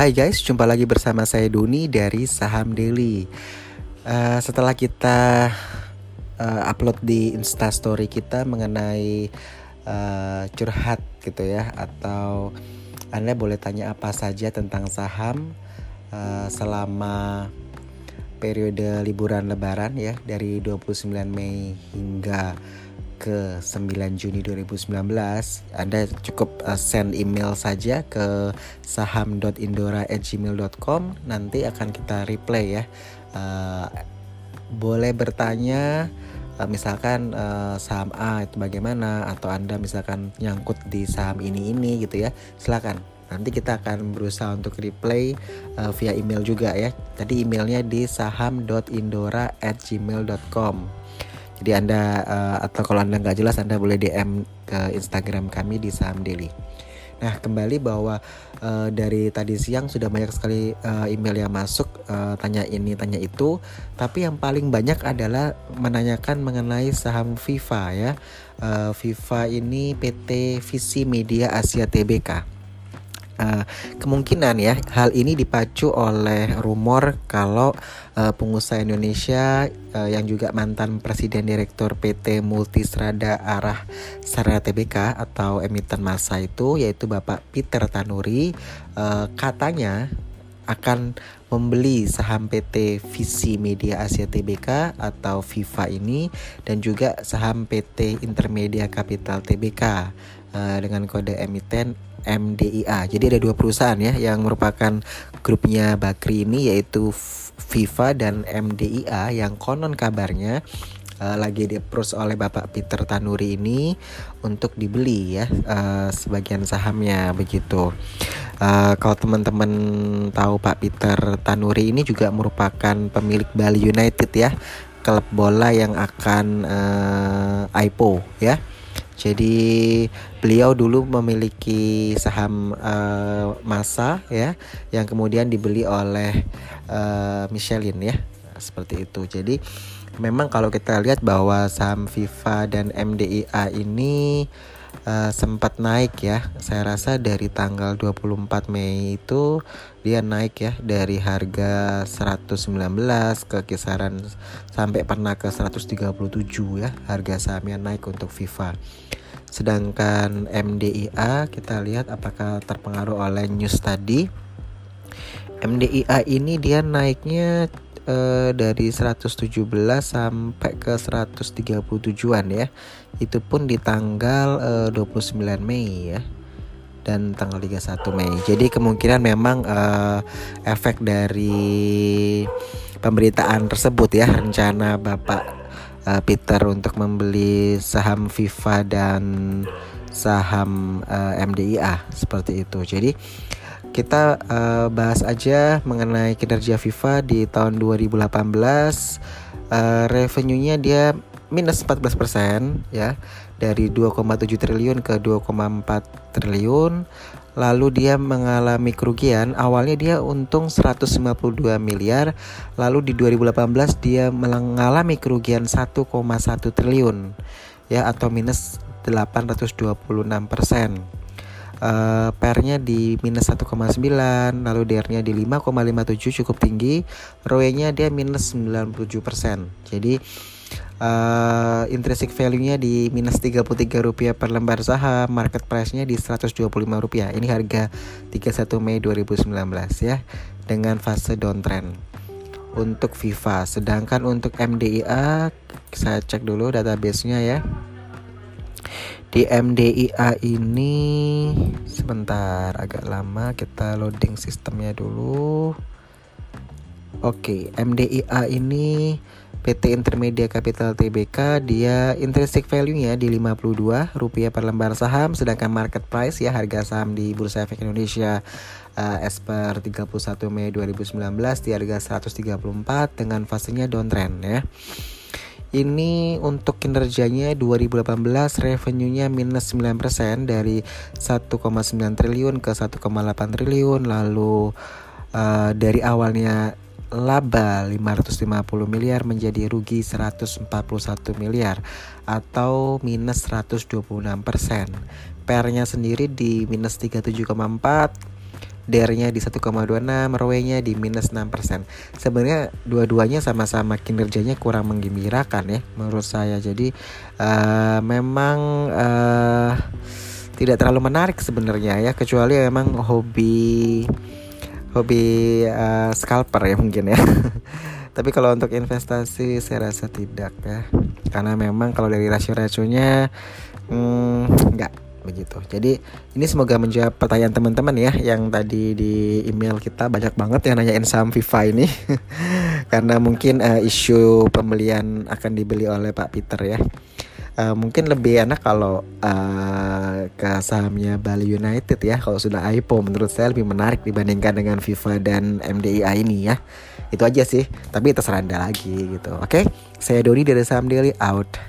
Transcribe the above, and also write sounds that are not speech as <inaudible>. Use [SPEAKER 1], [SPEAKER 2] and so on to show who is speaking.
[SPEAKER 1] Hai guys, jumpa lagi bersama saya Doni dari Saham Daily. Uh, setelah kita uh, upload di Instastory kita mengenai uh, curhat gitu ya, atau anda boleh tanya apa saja tentang saham uh, selama periode liburan Lebaran ya dari 29 Mei hingga ke 9 Juni 2019 Anda cukup uh, send email saja ke saham.indora@gmail.com nanti akan kita reply ya. Uh, boleh bertanya uh, misalkan uh, saham A itu bagaimana atau Anda misalkan nyangkut di saham ini ini gitu ya silakan. Nanti kita akan berusaha untuk reply uh, via email juga ya. Tadi emailnya di saham.indora@gmail.com jadi Anda uh, atau kalau Anda nggak jelas Anda boleh DM ke Instagram kami di Saham Daily. Nah, kembali bahwa uh, dari tadi siang sudah banyak sekali uh, email yang masuk uh, tanya ini, tanya itu, tapi yang paling banyak adalah menanyakan mengenai saham FIFA ya. Uh, FIFA ini PT Visi Media Asia Tbk. Uh, kemungkinan ya hal ini dipacu oleh rumor kalau uh, pengusaha Indonesia uh, yang juga mantan presiden direktur PT Multistrada Arah Sarana Tbk atau emiten masa itu yaitu Bapak Peter Tanuri uh, katanya akan membeli saham PT Visi Media Asia Tbk atau FIFA ini dan juga saham PT Intermedia Capital Tbk uh, dengan kode emiten MDIA. Jadi ada dua perusahaan ya yang merupakan grupnya Bakri ini yaitu FIFA dan MDIA yang konon kabarnya uh, lagi diapproach oleh Bapak Peter Tanuri ini untuk dibeli ya uh, sebagian sahamnya begitu. Uh, kalau teman-teman tahu Pak Peter Tanuri ini juga merupakan pemilik Bali United ya, klub bola yang akan uh, IPO ya. Jadi beliau dulu memiliki saham uh, masa ya yang kemudian dibeli oleh uh, Michelin ya seperti itu. Jadi memang kalau kita lihat bahwa saham FIFA dan MDIA ini uh, sempat naik ya. Saya rasa dari tanggal 24 Mei itu dia naik ya dari harga 119 ke kisaran sampai pernah ke 137 ya harga sahamnya naik untuk FIFA. Sedangkan MDIA kita lihat apakah terpengaruh oleh news tadi. MDIA ini dia naiknya uh, dari 117 sampai ke 137-an ya. Itu pun di tanggal uh, 29 Mei ya dan tanggal 31 Mei. Jadi kemungkinan memang uh, efek dari pemberitaan tersebut ya rencana Bapak uh, Peter untuk membeli saham FIFA dan saham uh, MDIA seperti itu. Jadi kita uh, bahas aja mengenai kinerja FIFA di tahun 2018 uh, revenue-nya dia minus 14% ya. Dari 2,7 triliun ke 2,4 triliun. Lalu dia mengalami kerugian. Awalnya dia untung 152 miliar. Lalu di 2018 dia mengalami kerugian 1,1 triliun ya atau minus 826 persen uh, pernya di minus 1,9 lalu DR-nya di 5,57 cukup tinggi. ROE-nya dia minus 97% jadi uh, intrinsic value-nya di minus 33 rupiah per lembar saham market price-nya di 125 rupiah. Ini harga 31 Mei 2019 ya dengan fase downtrend. Untuk FIFA sedangkan untuk MDIA saya cek dulu database-nya ya di MDIA ini sebentar agak lama kita loading sistemnya dulu Oke, MDIA ini PT Intermedia Capital Tbk dia intrinsic value-nya di 52 rupiah per lembar saham sedangkan market price ya harga saham di Bursa Efek Indonesia uh, as per 31 Mei 2019 di harga 134 dengan fasenya downtrend ya. Ini untuk kinerjanya 2018 revenue-nya minus 9% dari 1,9 triliun ke 1,8 triliun lalu uh, dari awalnya laba 550 miliar menjadi rugi 141 miliar atau minus 126 persen. Pernya sendiri di minus 37,4 DER-nya di 1,26, ROE-nya di minus 6%. Sebenarnya dua-duanya sama-sama kinerjanya kurang menggembirakan ya menurut saya. Jadi uh, memang uh, tidak terlalu menarik sebenarnya ya kecuali memang hobi hobi uh, scalper ya mungkin ya. <laughs> Tapi kalau untuk investasi saya rasa tidak ya. Karena memang kalau dari rasio-rasionya hmm, enggak begitu. Jadi ini semoga menjawab pertanyaan teman-teman ya yang tadi di email kita. Banyak banget yang nanyain saham FIFA ini. <laughs> Karena mungkin uh, isu pembelian akan dibeli oleh Pak Peter ya. Uh, mungkin lebih enak kalau uh, ke sahamnya Bali United ya kalau sudah IPO. Menurut saya lebih menarik dibandingkan dengan FIFA dan MDIA ini ya. Itu aja sih. Tapi terserah anda lagi gitu. Oke? Okay? saya Doni dari saham daily out